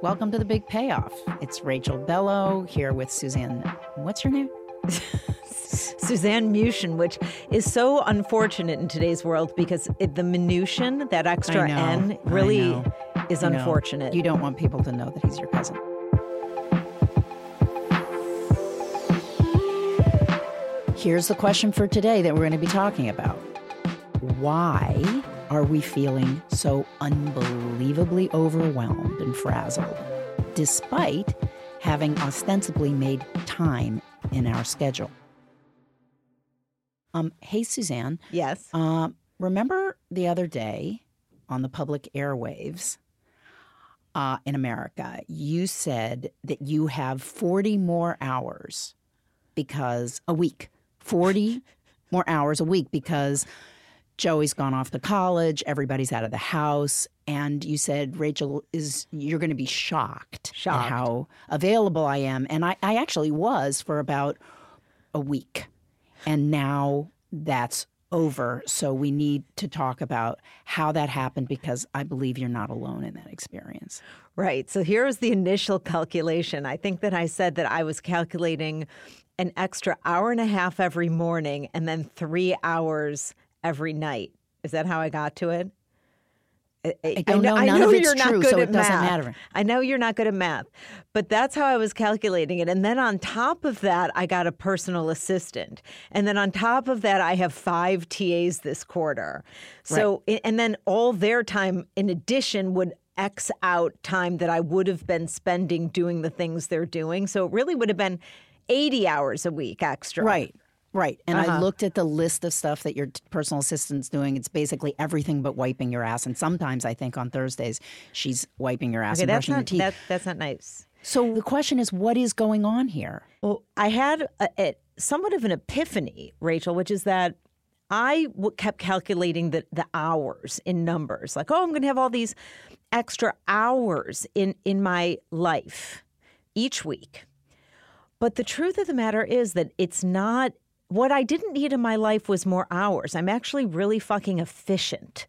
Welcome to the big payoff. It's Rachel Bellow here with Suzanne. What's your name? Suzanne Muchin, which is so unfortunate in today's world because it, the minution, that extra know, N, really is I know. unfortunate. You don't want people to know that he's your cousin. Here's the question for today that we're going to be talking about. Why are we feeling so unbelievably overwhelmed and frazzled, despite having ostensibly made time in our schedule? Um, hey, Suzanne. yes. Uh, remember the other day on the public airwaves uh, in America, you said that you have 40 more hours because a week, 40 more hours a week because Joey's gone off to college, everybody's out of the house. And you said, Rachel, is you're going to be shocked, Shocked. at how available I am. And I, I actually was for about a week. And now that's over. So we need to talk about how that happened because I believe you're not alone in that experience. Right. So here was the initial calculation. I think that I said that I was calculating an extra hour and a half every morning and then three hours every night. Is that how I got to it? I, I don't know. None of it's you're not true, good so at it doesn't math. matter. I know you're not good at math, but that's how I was calculating it. And then on top of that, I got a personal assistant. And then on top of that, I have five TAs this quarter. So, and then all their time in addition would X out time that I would have been spending doing the things they're doing. So it really would have been 80 hours a week extra. Right. Right. And I Uh-huh. looked at the list of stuff that your personal assistant's doing. It's basically everything but wiping your ass. And sometimes I think on Thursdays she's wiping your ass Okay, and that's brushing your not, teeth. that, that's not nice. so the question is, what is going on here? Well, I had a, a, somewhat of an epiphany, Rachel, which is that I w- kept calculating the, the hours in numbers. Like, oh, I'm going to have all these extra hours in, in my life each week. But the truth of the matter is that it's not what I didn't need in my life was more hours. I'm actually really fucking efficient.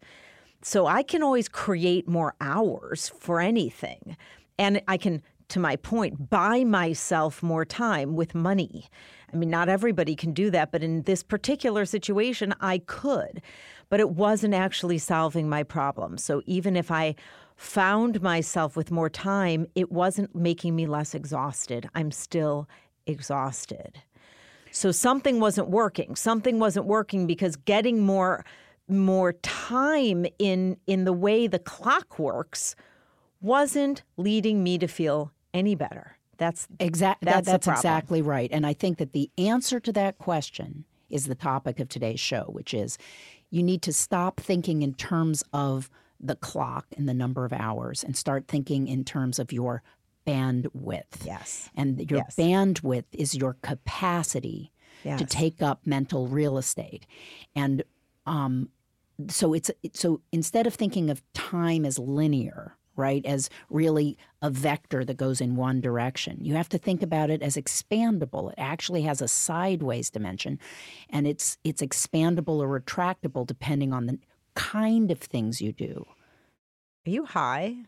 So I can always create more hours for anything. And I can, to my point, buy myself more time with money. I mean, not everybody can do that, but in this particular situation, I could. But it wasn't actually solving my problem. So even if I found myself with more time, it wasn't making me less exhausted. I'm still exhausted. So something wasn't working. Something wasn't working because getting more more time in in the way the clock works wasn't leading me to feel any better. That's Exactly. That's the that's exactly right. And I think that the answer to that question is the topic of today's show, which is you need to stop thinking in terms of the clock and the number of hours and start thinking in terms of your bandwidth. Yes. And your Yes. bandwidth is your capacity to take up mental real estate. And um, so it's so instead of thinking of time as linear, right, as really a vector that goes in one direction, you have to think about it as expandable. It actually has a sideways dimension, and it's it's expandable or retractable depending on the kind of things you do. Are you high?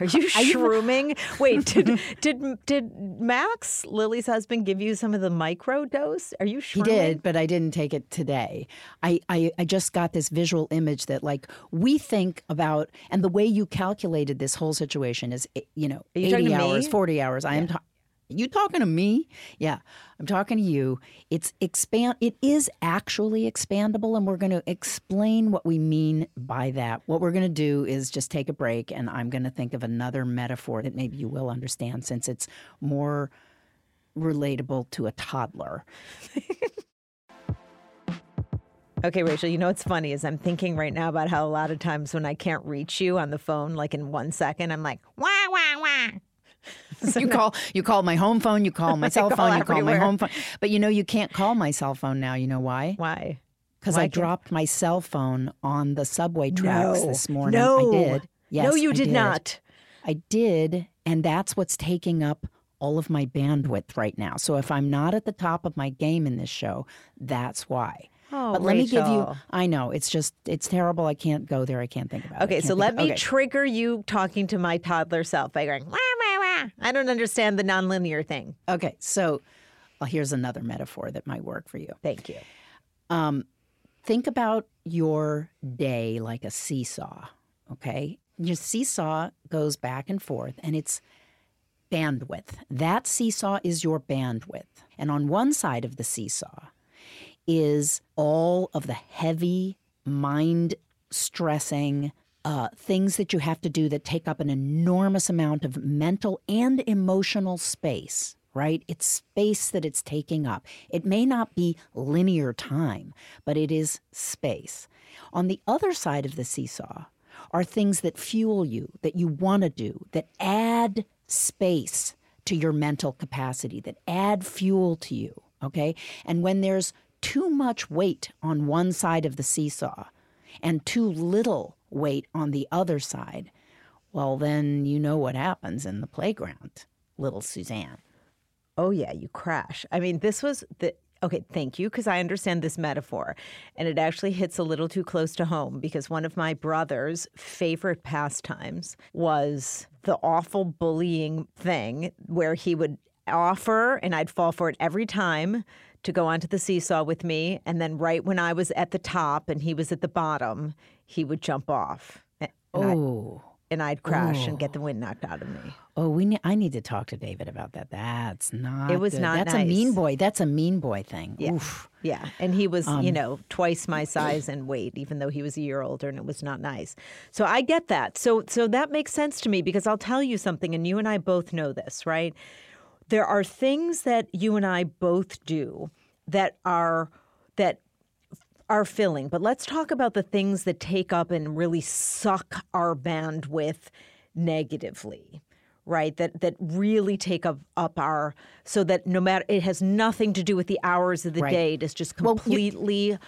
Are you shrooming? Wait, did did did Max Lily's husband give you some of the micro dose? Are you shrooming? He did, but I didn't take it today. I, I, I just got this visual image that, like, we think about, and the way you calculated this whole situation is, eh, you know, Are you 80 hours, 40 hours. I am talking. You talking to me? Yeah, I'm talking to you. It's expand. It is actually expandable, and we're going to explain what we mean by that. What we're going to do is just take a break, and I'm going to think of another metaphor that maybe you will understand, since it's more relatable to a toddler. Okay, Rachel, you know what's funny is I'm thinking right now about how a lot of times when I can't reach you on the phone, like in one second, I'm like, wah. you call you call my home phone, you call my cell phone, you call my home phone. But you know you can't call my cell phone now. You know why? Why? Because I dropped my cell phone on the subway tracks No. this morning. No. I did. Yes, no, you I did, not. I did, and that's what's taking up all of my bandwidth right now. So if I'm not at the top of my game in this show, that's why. Oh, but let me give you I know, it's just it's terrible. I can't go there. I can't think about it. Okay, so let of- me okay. trigger you talking to my toddler self by going, wah, wah, wah. I don't understand the nonlinear thing. okay, so well, here's another metaphor that might work for you. Thank you. Um, think about your day like a seesaw, okay? Your seesaw goes back and forth and it's bandwidth. That seesaw is your bandwidth. And on one side of the seesaw is all of the heavy, mind stressing uh, things that you have to do that take up an enormous amount of mental and emotional space, right? It's space that it's taking up. It may not be linear time, but it is space. On the other side of the seesaw are things that fuel you, that you want to do, that add space to your mental capacity, that add fuel to you, okay? And when there's too much weight on one side of the seesaw and too little weight on the other side, well, then you know what happens in the playground, little Suzanne. Oh yeah, you crash. I mean, this was the okay. Thank you, because I understand this metaphor, and it actually hits a little too close to home because one of my brother's favorite pastimes was the awful bullying thing where he would offer, and I'd fall for it every time. To go onto the seesaw with me, and then right when I was at the top and he was at the bottom, he would jump off, and, I, Oh, and I'd crash and get the wind knocked out of me. oh, we ne- I need to talk to David about that. That's not. It was good. not That's a mean boy. That's a mean boy thing. Yeah. Oof. Yeah. And he was, Um, you know, twice my size and weight, even though he was a year older and it was not nice. So I get that. So so that makes sense to me because I'll tell you something, and you and I both know this, right? There are things that you and I both do that are that are filling. But let's talk about the things that take up and really suck our bandwidth negatively. Right, that that really take up, up our so that no matter it has nothing to do with the hours of the Right. day. It is just Well, you- completely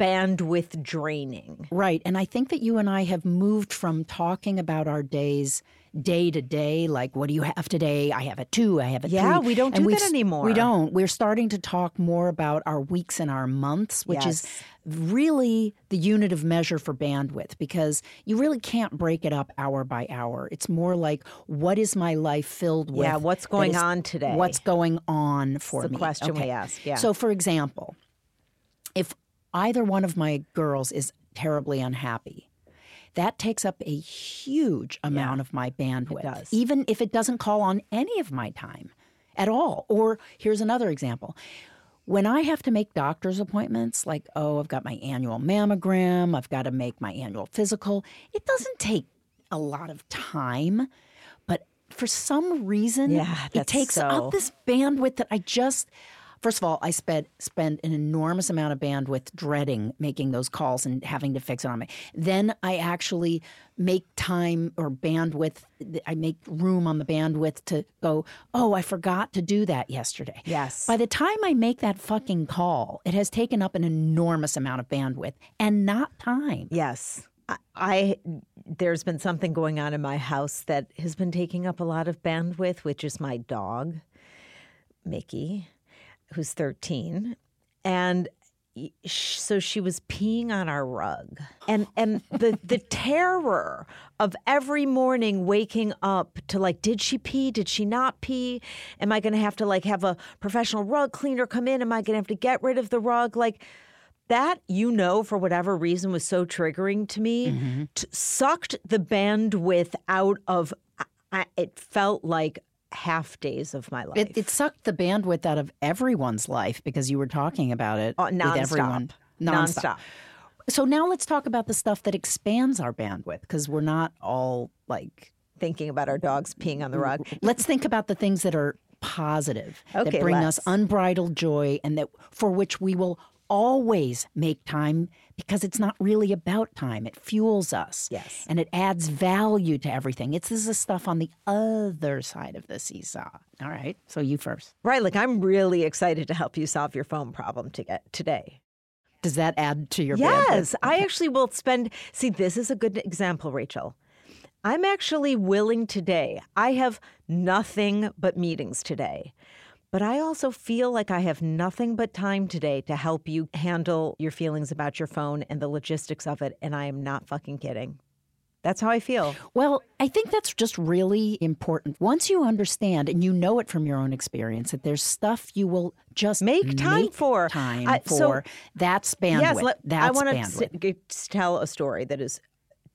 bandwidth draining. Right. And I think that you and I have moved from talking about our days day to day, like, what do you have today? I have a two, I have a Yeah, three. we don't And do that anymore. We don't. We're starting to talk more about our weeks and our months, which is really the unit of measure for bandwidth because you really can't break it up hour by hour. It's more like, what is my life filled with? Yeah, what's going is- on today? What's going on for the me? The question we ask, yeah. So, for example, if either one of my girls is terribly unhappy, that takes up a huge amount of my bandwidth, does. even if it doesn't call on any of my time at all. Or here's another example. When I have to make doctor's appointments, like, oh, I've got my annual mammogram, I've got to make my annual physical, it doesn't take a lot of time. But for some reason, Yeah, it takes so- up this bandwidth that I just First of all, I spend spend an enormous amount of bandwidth dreading making those calls and having to fix it on me. Then I actually make time or bandwidth. I make room on the bandwidth to go. Oh, I forgot to do that yesterday. Yes. By the time I make that fucking call, it has taken up an enormous amount of bandwidth and not time. Yes. I, I there's been something going on in my house that has been taking up a lot of bandwidth, which is my dog, Mickey, who's 13. And so she was peeing on our rug. And and the the terror of every morning waking up to like did she pee? Did she not pee? Am i going to have to like have a professional rug cleaner come in? Am i going to have to get rid of the rug? Like that you know for whatever reason was so triggering to me. Mm-hmm. T- sucked the bandwidth out of I- it felt like half days of my life It, it sucked the bandwidth out of everyone's life because you were talking about it Uh, with nonstop. everyone. Nonstop. So now let's talk about the stuff that expands our bandwidth because we're not all like. thinking about our dogs peeing on the rug Let's think about the things that are positive Okay, that bring us let's. unbridled joy and that for which we will always make time because it's not really about time. It fuels us. Yes. And it adds value to everything. It's this is stuff on the other side of the seesaw. All right. So you first. Right, like I'm really excited to help you solve your phone problem to get today. Does that add to your bandwidth? Yes, I actually will spend. See, this is a good example, Rachel. I'm actually willing today. I have nothing but meetings today. But I also feel like I have nothing but time today to help you handle your feelings about your phone and the logistics of it. And I am not fucking kidding. That's how I feel. Well, I think that's just really important. Once you understand and you know it from your own experience that there's stuff you will just Make time make for. time I- so- for. that's bandwidth. Yes, let, that's I want to tell a story that is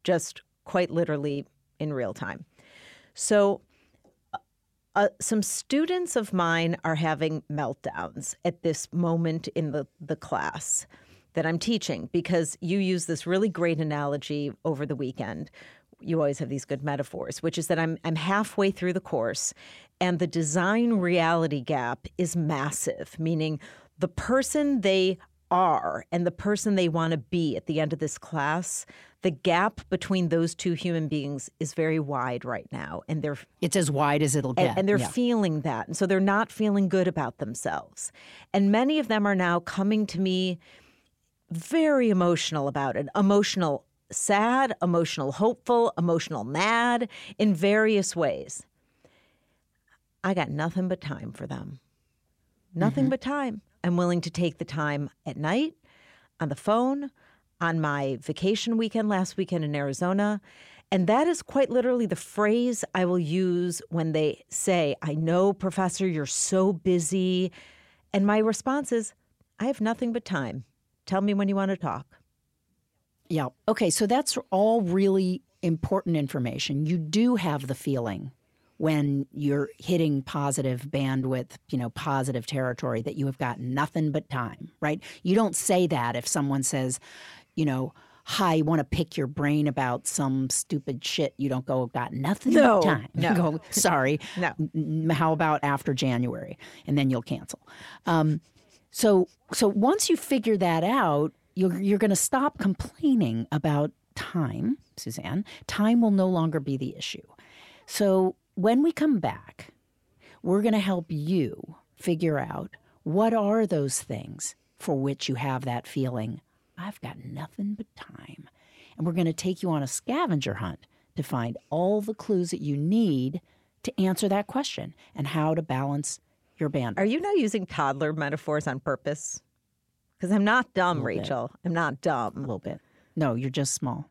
just quite literally in real time. So, uh, some students of mine are having meltdowns at this moment in the, the class that I'm teaching because you use this really great analogy over the weekend. You always have these good metaphors, which is that I'm I'm halfway through the course and the design reality gap is massive, meaning the person they are and the person they want to be at the end of this class, the gap between those two human beings is very wide right now and they're it's as wide as it'll get. and, and they're yeah. feeling that. And so they're not feeling good about themselves. And many of them are now coming to me very emotional about it emotional, sad, emotional, hopeful, emotional, mad in various ways. I got nothing but time for them. Nothing mm-hmm. but time. I'm willing to take the time at night, on the phone, on my vacation weekend last weekend in Arizona. And that is quite literally the phrase I will use when they say, I know, Professor, you're so busy. And my response is, I have nothing but time. Tell me when you want to talk. Yeah. Okay. So that's all really important information. You do have the feeling when you're hitting positive bandwidth, you know, positive territory that you have got nothing but time, right? You don't say that if someone says, you know, hi, I want to pick your brain about some stupid shit. You don't go, got nothing No, but time. You no. go, sorry. No. How about after January? And then you'll cancel. Um, so, so once you figure that out, you're, you're going to stop complaining about time, Suzanne. Time will no longer be the issue. So, when we come back, we're going to help you figure out what are those things for which you have that feeling, I've got nothing but time. And we're going to take you on a scavenger hunt to find all the clues that you need to answer that question and how to balance your bandwidth. Are you now using toddler metaphors on purpose? Because I'm not dumb, Little bit. Rachel. I'm not dumb. a little bit. No, you're just small.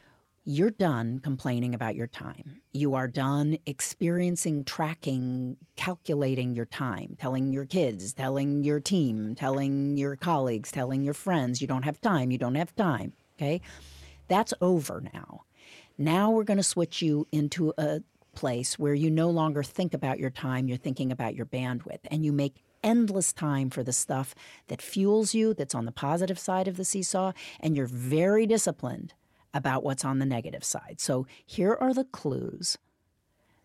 you're done complaining about your time. You are done experiencing, tracking, calculating your time, telling your kids, telling your team, telling your colleagues, telling your friends, you don't have time, you don't have time. Okay? That's over now. Now we're going to switch you into a place where you no longer think about your time, you're thinking about your bandwidth, and you make endless time for the stuff that fuels you, that's on the positive side of the seesaw, and you're very disciplined about what's on the negative side. So here are the clues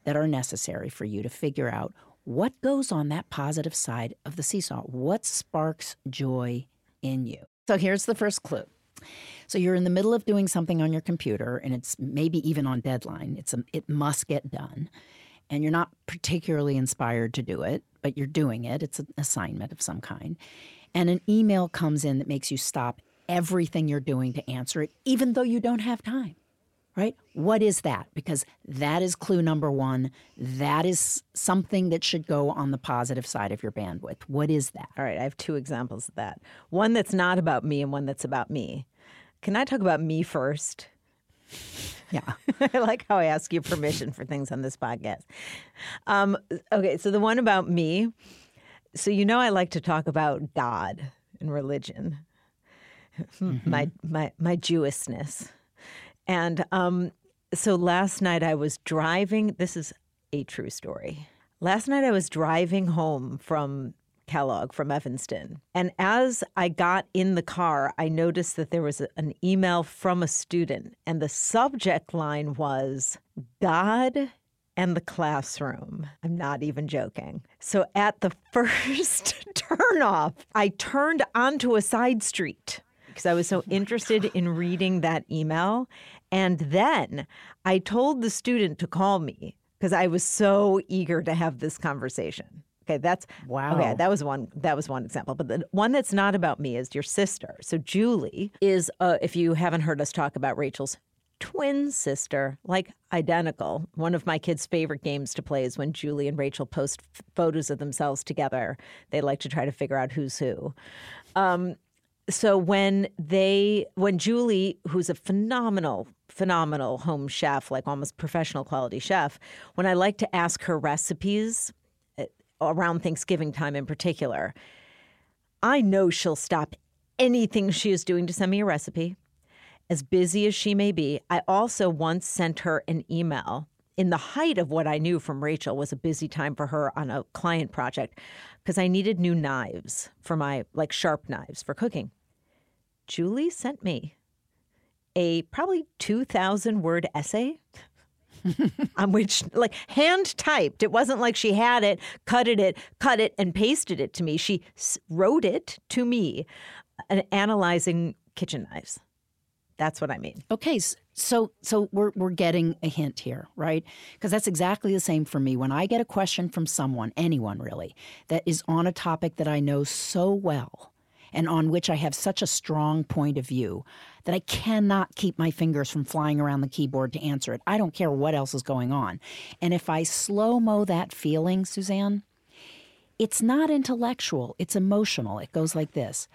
that are necessary for you to figure out what goes on that positive side of the seesaw. What sparks joy in you? So here's the first clue. So you're in the middle of doing something on your computer and it's maybe even on deadline. It's a, it must get done. And you're not particularly inspired to do it, but you're doing it. It's an assignment of some kind. And an email comes in that makes you stop everything you're doing to answer it, even though you don't have time, right? What is that? Because that is clue number one. That is something that should go on the positive side of your bandwidth. What is that? All right, I have two examples of that. One that's not about me and one that's about me. Can I talk about me first? Yeah. I like how I ask you permission for things on this podcast. Um, okay, so the one about me. So, you know, I like to talk about God and religion mm-hmm. my my my Jewishness. And um, so last night I was driving. This is a true story. Last night I was driving home from Kellogg from Evanston. And as I got in the car, I noticed that there was an email from a student, and the subject line was God and the classroom. I'm not even joking. So at the first turnoff, I turned onto a side street because I was so oh interested in reading that email. And then I told the student to call me because I was so eager to have this conversation. Okay, that's wow. Okay, that was one. That was one example. But the one that's not about me is your sister. So Julie is, uh, if you haven't heard us talk about Rachel's twin sister, like identical. One of my kids' favorite games to play is when Julie and Rachel post f- photos of themselves together. They like to try to figure out who's who. Um, so when they when Julie, who's a phenomenal phenomenal home chef, like almost professional quality chef, when I like to ask her recipes eh, around Thanksgiving time in particular, I know she'll stop anything she is doing to send me a recipe. As busy as she may be, I also once sent her an email in the height of what I knew from Rachel was a busy time for her on a client project because I needed new knives for my like sharp knives for cooking. Julie sent me a probably 2,000 word essay on which, like, hand typed. It wasn't like she had it, cut it, cut it, and pasted it to me. She wrote it to me, uh, analyzing kitchen knives. That's what I mean. Okay, so so we're we're getting a hint here, right? Because that's exactly the same for me. When I get a question from someone, anyone really, that is on a topic that I know so well, and on which I have such a strong point of view that I cannot keep my fingers from flying around the keyboard to answer it. I don't care what else is going on. And if I slow mo that feeling, Suzanne, it's not intellectual, it's emotional. It goes like this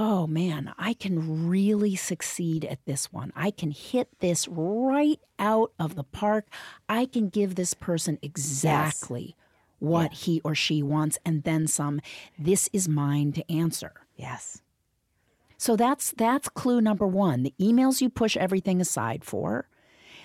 oh man, I can really succeed at this one. I can hit this right out of the park. I can give this person exactly yes. What yeah. he or she wants and then some. This is mine to answer. Yes. So that's that's clue number 1. The emails you push everything aside for,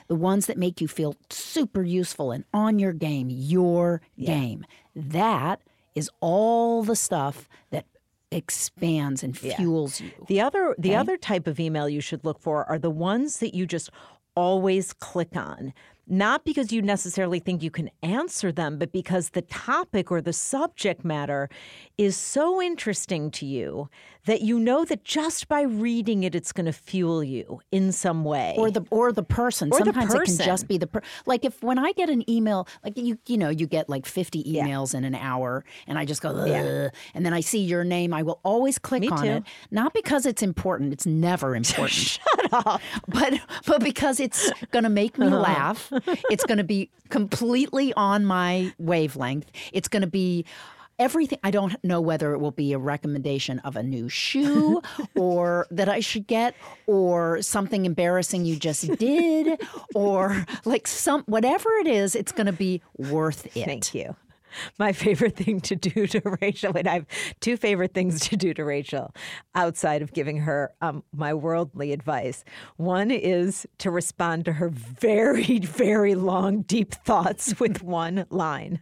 the ones that make you feel super useful and on your game, your yeah. game. That is all the stuff that expands and fuels yeah. you. The other the okay? other type of email you should look for are the ones that you just always click on not because you necessarily think you can answer them, but because the topic or the subject matter is so interesting to you that you know that just by reading it, it's going to fuel you in some way, or the or the person. Or Sometimes the person. it can just be the per- like if when I get an email, like you you know you get like fifty emails yeah. in an hour, and I just go, yeah. and then I see your name, I will always click Me on too. it, not because it's important. It's never important. Shut up. But but because it's going to make me uh-huh. laugh. It's going to be completely on my wavelength. It's going to be everything. I don't know whether it will be a recommendation of a new shoe or that I should get or something embarrassing you just did or like some whatever it is, it's going to be worth it. Thank you. My favorite thing to do to Rachel, and I have two favorite things to do to Rachel outside of giving her um, my worldly advice. One is to respond to her very, very long, deep thoughts with one line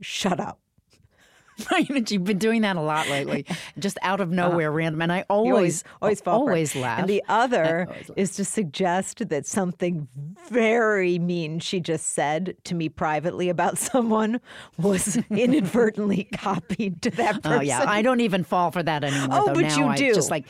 shut up. Right, you've been doing that a lot lately, just out of uh-huh. nowhere, random. And I always, always fall for it. always laugh. And the other is to suggest that something very mean she just said to me privately about someone was inadvertently copied to that person. Oh yeah, I don't even fall for that anymore. Oh, though. but now you I do. Just like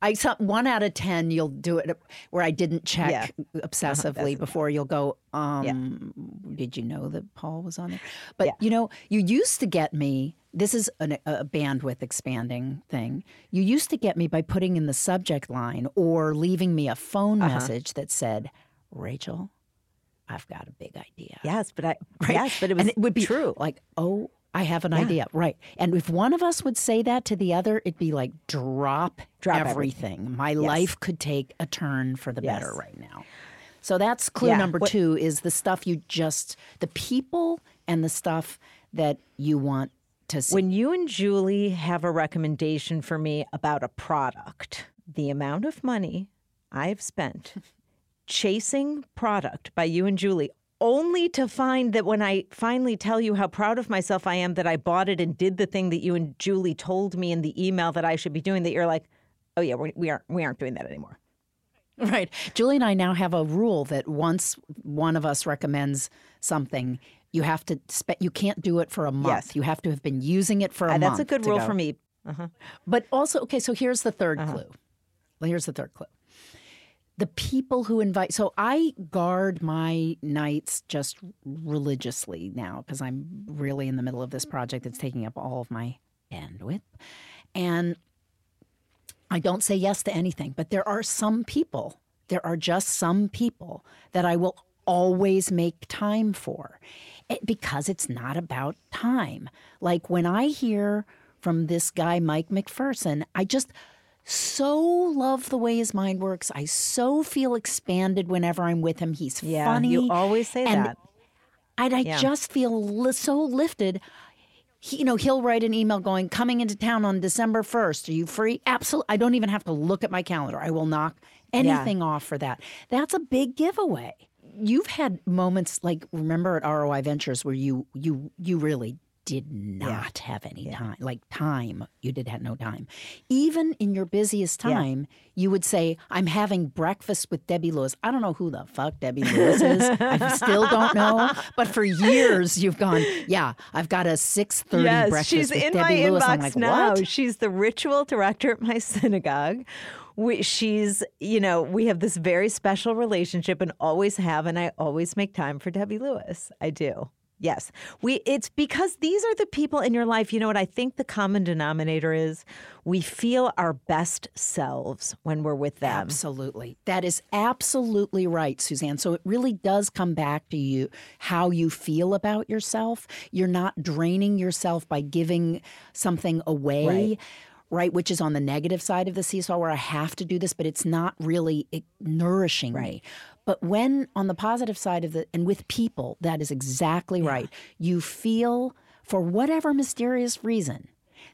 I saw one out of ten, you'll do it where I didn't check Yeah. Uh-huh, obsessively before. You'll go, um, did you know that Paul was on there? But Yeah. you know, you used to get me. This is an, a bandwidth expanding thing. You used to get me by putting in the subject line or leaving me a phone Uh-huh. message that said, "Rachel, I've got a big idea." Yes, but I right? yes, but it was and it would be true. Like, oh, I have an idea, right? And if one of us would say that to the other, it'd be like drop, Drop everything. My life could take a turn for the better right now. So that's clue Yeah, number what- two: is the stuff you just the people and the stuff that you want to see. When you and Julie have a recommendation for me about a product, the amount of money I've spent chasing product by you and Julie, only to find that when I finally tell you how proud of myself I am that I bought it and did the thing that you and Julie told me in the email that I should be doing, that you're like, oh yeah, we, we aren't we aren't doing that anymore. Right. Julie and I now have a rule that once one of us recommends something, you have to spe- you can't do it for a month. Yes. You have to have been using it for a Uh, month. that's a good rule go. for me. But also, okay, so here's the 3rd Uh-huh. clue. Well, here's the third clue. The people who invite, so I guard my nights just religiously now because I'm really in the middle of this project that's taking up all of my bandwidth. And I don't say yes to anything, but there are some people, there are just some people that I will always make time for It- because it's not about time. Like when I hear from this guy, Mike McPherson, I just so love the way his mind works. I so feel expanded whenever I'm with him. He's Yeah, funny. you always say and that. And I Yeah. just feel li- so lifted. He, you know, he'll write an email going, "Coming into town on December first. Are you free?" Absolutely. I don't even have to look at my calendar. I will knock anything off for that. That's a big giveaway. You've had moments like remember at ROI Ventures where you you you really did not have any time. Like time, you did have no time. Even in your busiest time, you would say, "I'm having breakfast with Debbie Lewis." I don't know who the fuck Debbie Lewis is. I still don't know. But for years, you've gone, "Yeah, I've got a six thirty Yes, breakfast she's with in Debbie my Lewis." inbox I'm like, now. "What?" She's the ritual director at my synagogue. We, she's, you know, we have this very special relationship and always have, and I always make time for Debbie Lewis. I do. Yes. We it's because these are the people in your life. You know what I think the common denominator is? We feel our best selves when we're with them. Absolutely. That is absolutely right, Suzanne. So it really does come back to you how you feel about yourself. You're not draining yourself by giving something away. Right. Right, which is on the negative side of the seesaw where I have to do this, but it's not really nourishing me. But when on the positive side of the, and with people, that is exactly right. You feel, for whatever mysterious reason,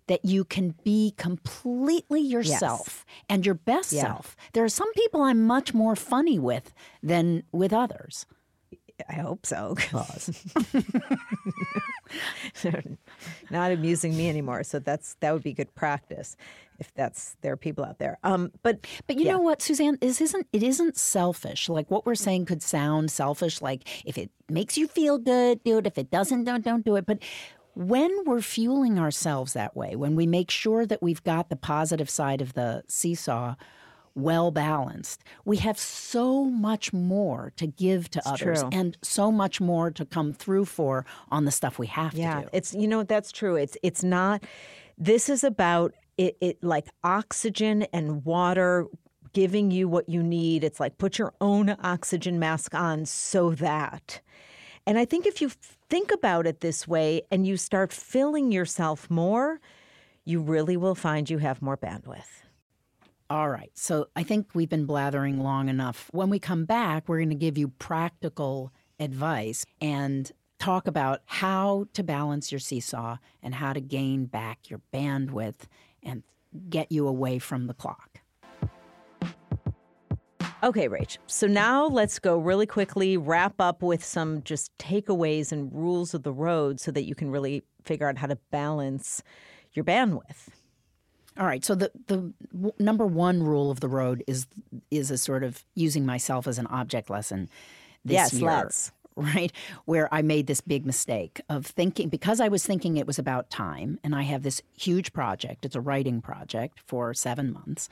that you can be completely yourself and your best self. There are some people I'm much more funny with than with others. I hope so. they're not amusing me anymore. So that's that would be good practice if that's there are people out there. Um, but But you Yeah. know what, Suzanne? This isn't it isn't selfish. Like what we're saying could sound selfish. Like if it makes you feel good, do it. If it doesn't, don't don't do it. But when we're fueling ourselves that way, when we make sure that we've got the positive side of the seesaw well balanced, we have so much more to give to others true. and so much more to come through for on the stuff we have yeah, to do. it's you know that's true. It's it's not. This is about it. It like oxygen and water giving you what you need. It's like put your own oxygen mask on so that. And I think if you think about it this way and you start filling yourself more, you really will find you have more bandwidth. All right. So I think we've been blathering long enough. When we come back, we're going to give you practical advice and talk about how to balance your seesaw and how to gain back your bandwidth and get you away from the clock. Okay, Rach. So now let's go really quickly, wrap up with some just takeaways and rules of the road so that you can really figure out how to balance your bandwidth. All right. So the the w- number one rule of the road is is a sort of using myself as an object lesson. This Yes, year, let's. Right, where I made this big mistake of thinking because I was thinking it was about time, and I have this huge project. It's a writing project for seven months,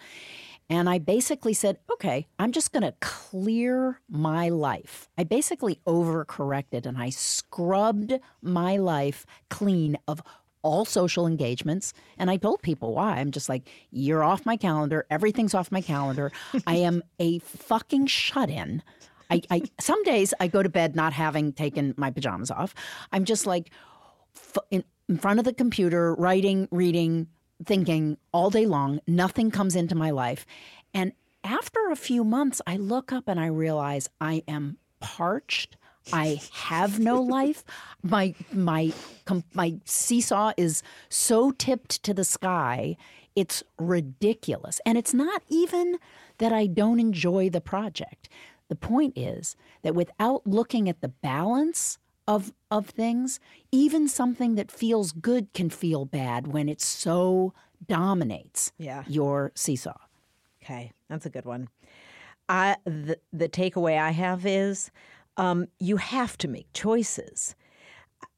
and I basically said, okay, I'm just going to clear my life. I basically overcorrected and I scrubbed my life clean of all social engagements. And I told people why. I'm just like, you're off my calendar. Everything's off my calendar. I am a fucking shut in. I, I some days I go to bed not having taken my pajamas off. I'm just like f- in, in front of the computer, writing, reading, thinking all day long. Nothing comes into my life. And after a few months, I look up and I realize I am parched. I have no life. My my com- my seesaw is so tipped to the sky. It's ridiculous. And it's not even that I don't enjoy the project. The point is that without looking at the balance of of things, even something that feels good can feel bad when it so dominates Yeah. your seesaw. Okay, that's a good one. I the, the takeaway I have is um, you have to make choices.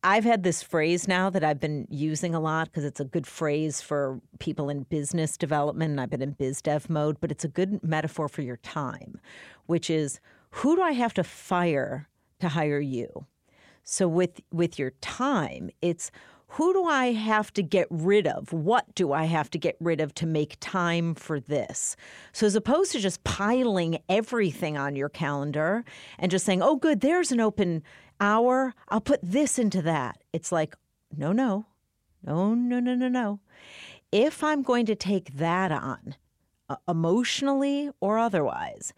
I've had this phrase now that I've been using a lot because it's a good phrase for people in business development. And I've been in biz dev mode, but it's a good metaphor for your time, which is who do I have to fire to hire you? So with with your time, it's who do I have to get rid of? What do I have to get rid of to make time for this? So as opposed to just piling everything on your calendar and just saying, "Oh good, there's an open hour. I'll put this into that." It's like, "No, no. No, no, no, no, no. If I'm going to take that on, uh, emotionally or otherwise,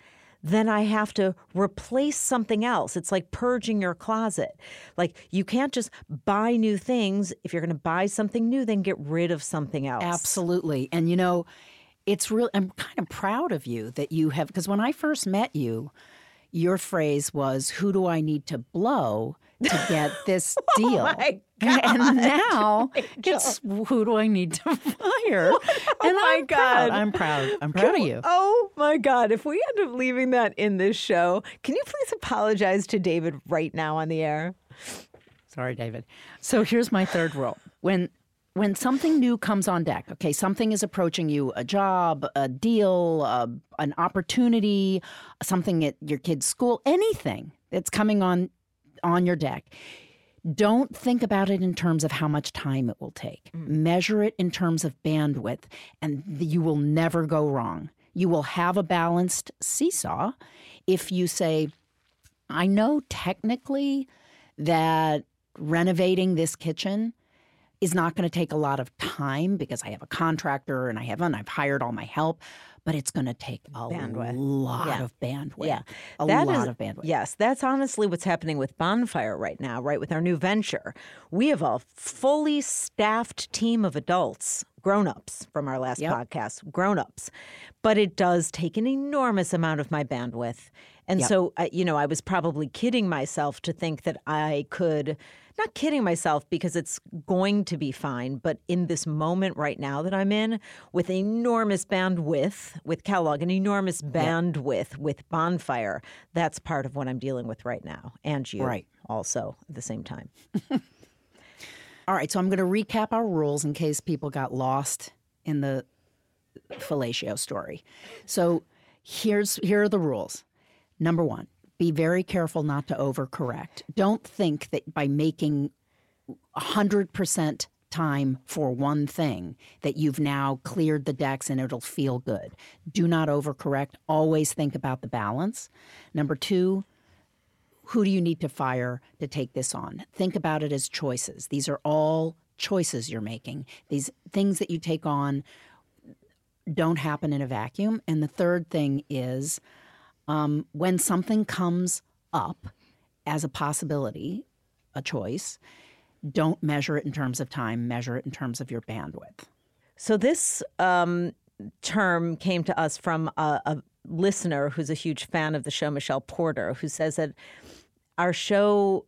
then I have to replace something else. It's like purging your closet. Like you can't just buy new things. If you're going to buy something new, then get rid of something else. Absolutely. And you know, it's real I'm kind of proud of you that you have because when I first met you, your phrase was who do I need to blow to get this deal? Oh my and now it's who do I need to fire? and my I'm proud. God. I'm proud. I'm proud of you. Oh my God. If we end up leaving that in this show, can you please apologize to David right now on the air? Sorry, David. So here's my third rule. When when something new comes on deck, okay, something is approaching you, a job, a deal, uh, an opportunity, something at your kid's school, anything that's coming on on your deck. Don't think about it in terms of how much time it will take. Mm. Measure it in terms of bandwidth, and you will never go wrong. You will have a balanced seesaw if you say, I know technically that renovating this kitchen is not going to take a lot of time because I have a contractor and I haven't, I've hired all my help, but it's going to take a Bandwidth. lot Yeah. of bandwidth. Yeah, A That lot is- of bandwidth. Yes, that's honestly what's happening with Bonfire right now, right? With our new venture. We have a fully staffed team of adults, grown-ups from our last Yep. podcast, grown-ups. But it does take an enormous amount of my bandwidth. And Yep. so, I- you know, I was probably kidding myself to think that I could, not kidding myself because it's going to be fine, but in this moment right now that I'm in, with enormous bandwidth with Kellogg, an enormous bandwidth with Bonfire, that's part of what I'm dealing with right now. And you Right. also at the same time. All right, so I'm going to recap our rules in case people got lost in the fellatio story. So here's here are the rules. Number one, be very careful not to overcorrect. Don't think that by making 100% time for one thing that you've now cleared the decks and it'll feel good. Do not overcorrect. Always think about the balance. Number two, who do you need to fire to take this on? Think about it as choices. These are all choices you're making. These things that you take on don't happen in a vacuum. And the third thing is um, when something comes up as a possibility, a choice, don't measure it in terms of time, measure it in terms of your bandwidth. So this um, term came to us from a, a listener who's a huge fan of the show, Michelle Porter, who says that our show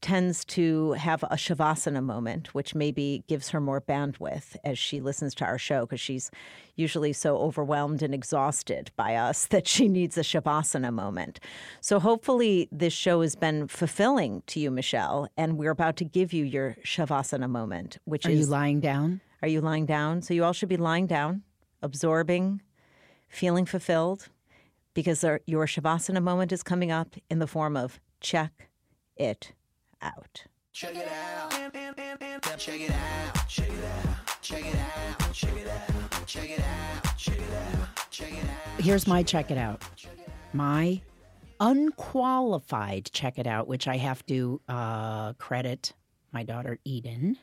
tends to have a shavasana moment, which maybe gives her more bandwidth as she listens to our show because she's usually so overwhelmed and exhausted by us that she needs a shavasana moment. So hopefully this show has been fulfilling to you, Michelle, and we're about to give you your shavasana moment, which Are is you lying down? are you lying down? So you all should be lying down, absorbing, feeling fulfilled, because our, your shavasana moment is coming up in the form of check it out. Check it out. Check it out. Check it out. Check it out. Check it out. Check it out. Check it out. Check it out. Here's my check it out. My unqualified check it out, which I have to uh, credit my daughter Eden.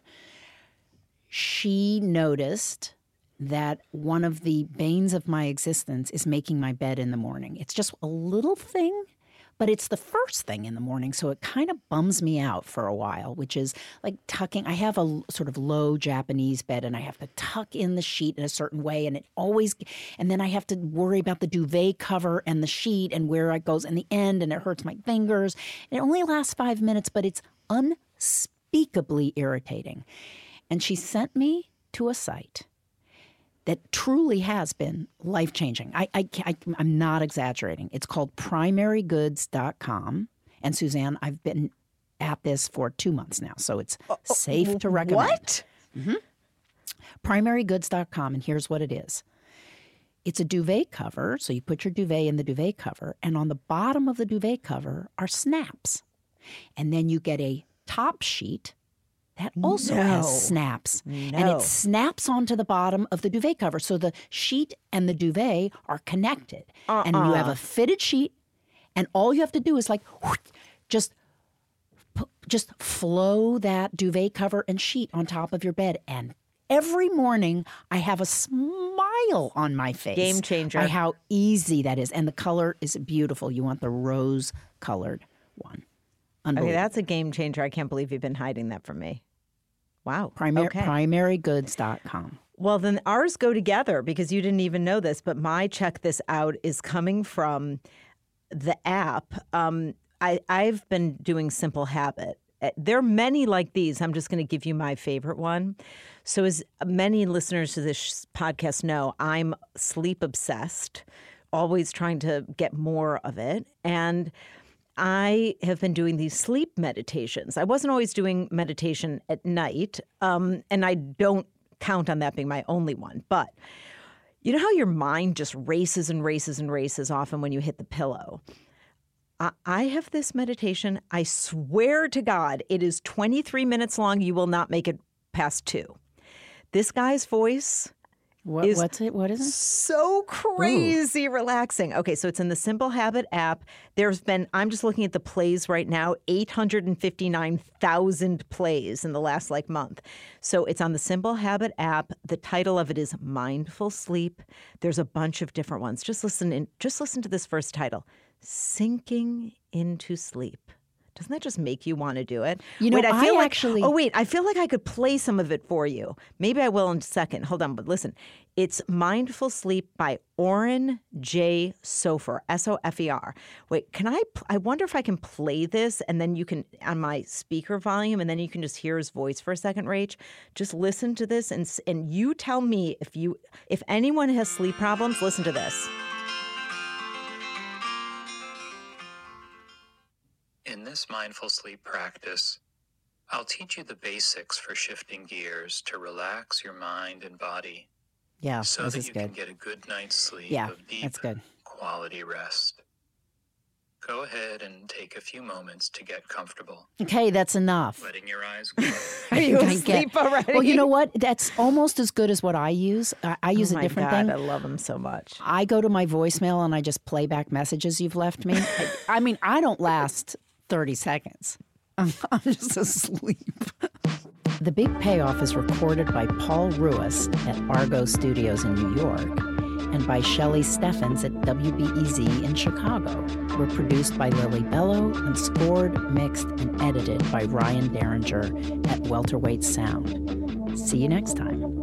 She noticed that one of the banes of my existence is making my bed in the morning. It's just a little thing, but it's the first thing in the morning. So it kind of bums me out for a while, which is like tucking. I have a sort of low Japanese bed and I have to tuck in the sheet in a certain way. And it always, and then I have to worry about the duvet cover and the sheet and where it goes in the end and it hurts my fingers. And it only lasts five minutes, but it's unspeakably irritating. And she sent me to a site that truly has been life changing. I, I, I, am not exaggerating. It's called primarygoods.com. And Suzanne, I've been at this for two months now, so it's oh, oh, safe to recommend. What? Mm-hmm. Primarygoods.com, and here's what it is it's a duvet cover. So you put your duvet in the duvet cover, and on the bottom of the duvet cover are snaps. And then you get a top sheet that also No. has snaps. And it snaps onto the bottom of the duvet cover. So the sheet and the duvet are connected. And you have a uh-uh. fitted sheet, and all you have to do is like just just flow that duvet cover and sheet on top of your bed and every morning i have a smile on my face Game changer. by how easy that is and the color is beautiful you want the rose colored one Okay, that's a game changer. I can't believe you've been hiding that from me. Wow. Primar- okay. primarygoods.com Well, then ours go together because you didn't even know this, but my check this out is coming from the app. Um, I, I've been doing Simple Habit. Uh, There are many like these. I'm just going to give you my favorite one. So, as many listeners to this sh- podcast know, I'm sleep obsessed, always trying to get more of it. And I have been doing these sleep meditations. I wasn't always doing meditation at night, um, and I don't count on that being my only one. But you know how your mind just races and races and races often when you hit the pillow? I- I have this meditation. I swear to God, it is 23 minutes long. You will not make it past two. This guy's voice what, Is- what's it what is it so crazy relaxing. Okay, so it's in the Simple Habit app. There's been, I'm just looking at the plays right now, 859,000 plays in the last like month. So it's on the Simple Habit app. The title of it is Mindful Sleep. There's a bunch of different ones. Just listen in, just listen to this first title, Sinking into Sleep. Doesn't that just make you want to do it? You know, wait, I feel I like, actually- Oh, wait, I feel like I could play some of it for you. Maybe I will in a second. Hold on, but listen. It's Mindful Sleep by Oren J. Sofer, S O F E R. Wait, can I? I wonder if I can play this and then you can, on my speaker volume, and then you can just hear his voice for a second, Rach. Just listen to this and, and you tell me if you, if anyone has sleep problems, listen to this. This mindful sleep practice, I'll teach you the basics for shifting gears to relax your mind and body yeah so this that is you good can get a good night's sleep Yeah, of deep that's good. quality rest. Go ahead and take a few moments to get comfortable, okay that's enough letting your eyes close. Are you I get- asleep already? well you know what that's almost as good as what i use i, I oh use oh a my different God, thing I love them so much. I go to my voicemail and I just play back messages you've left me. I, I mean, I don't last 30 seconds. I'm just asleep. The Big Payoff is recorded by Paul Ruiz at Argo Studios in New York and by Shelley Steffens at WBEZ in Chicago. We're produced by Lily Bello and scored, mixed, and edited by Ryan Derringer at Welterweight Sound. See you next time.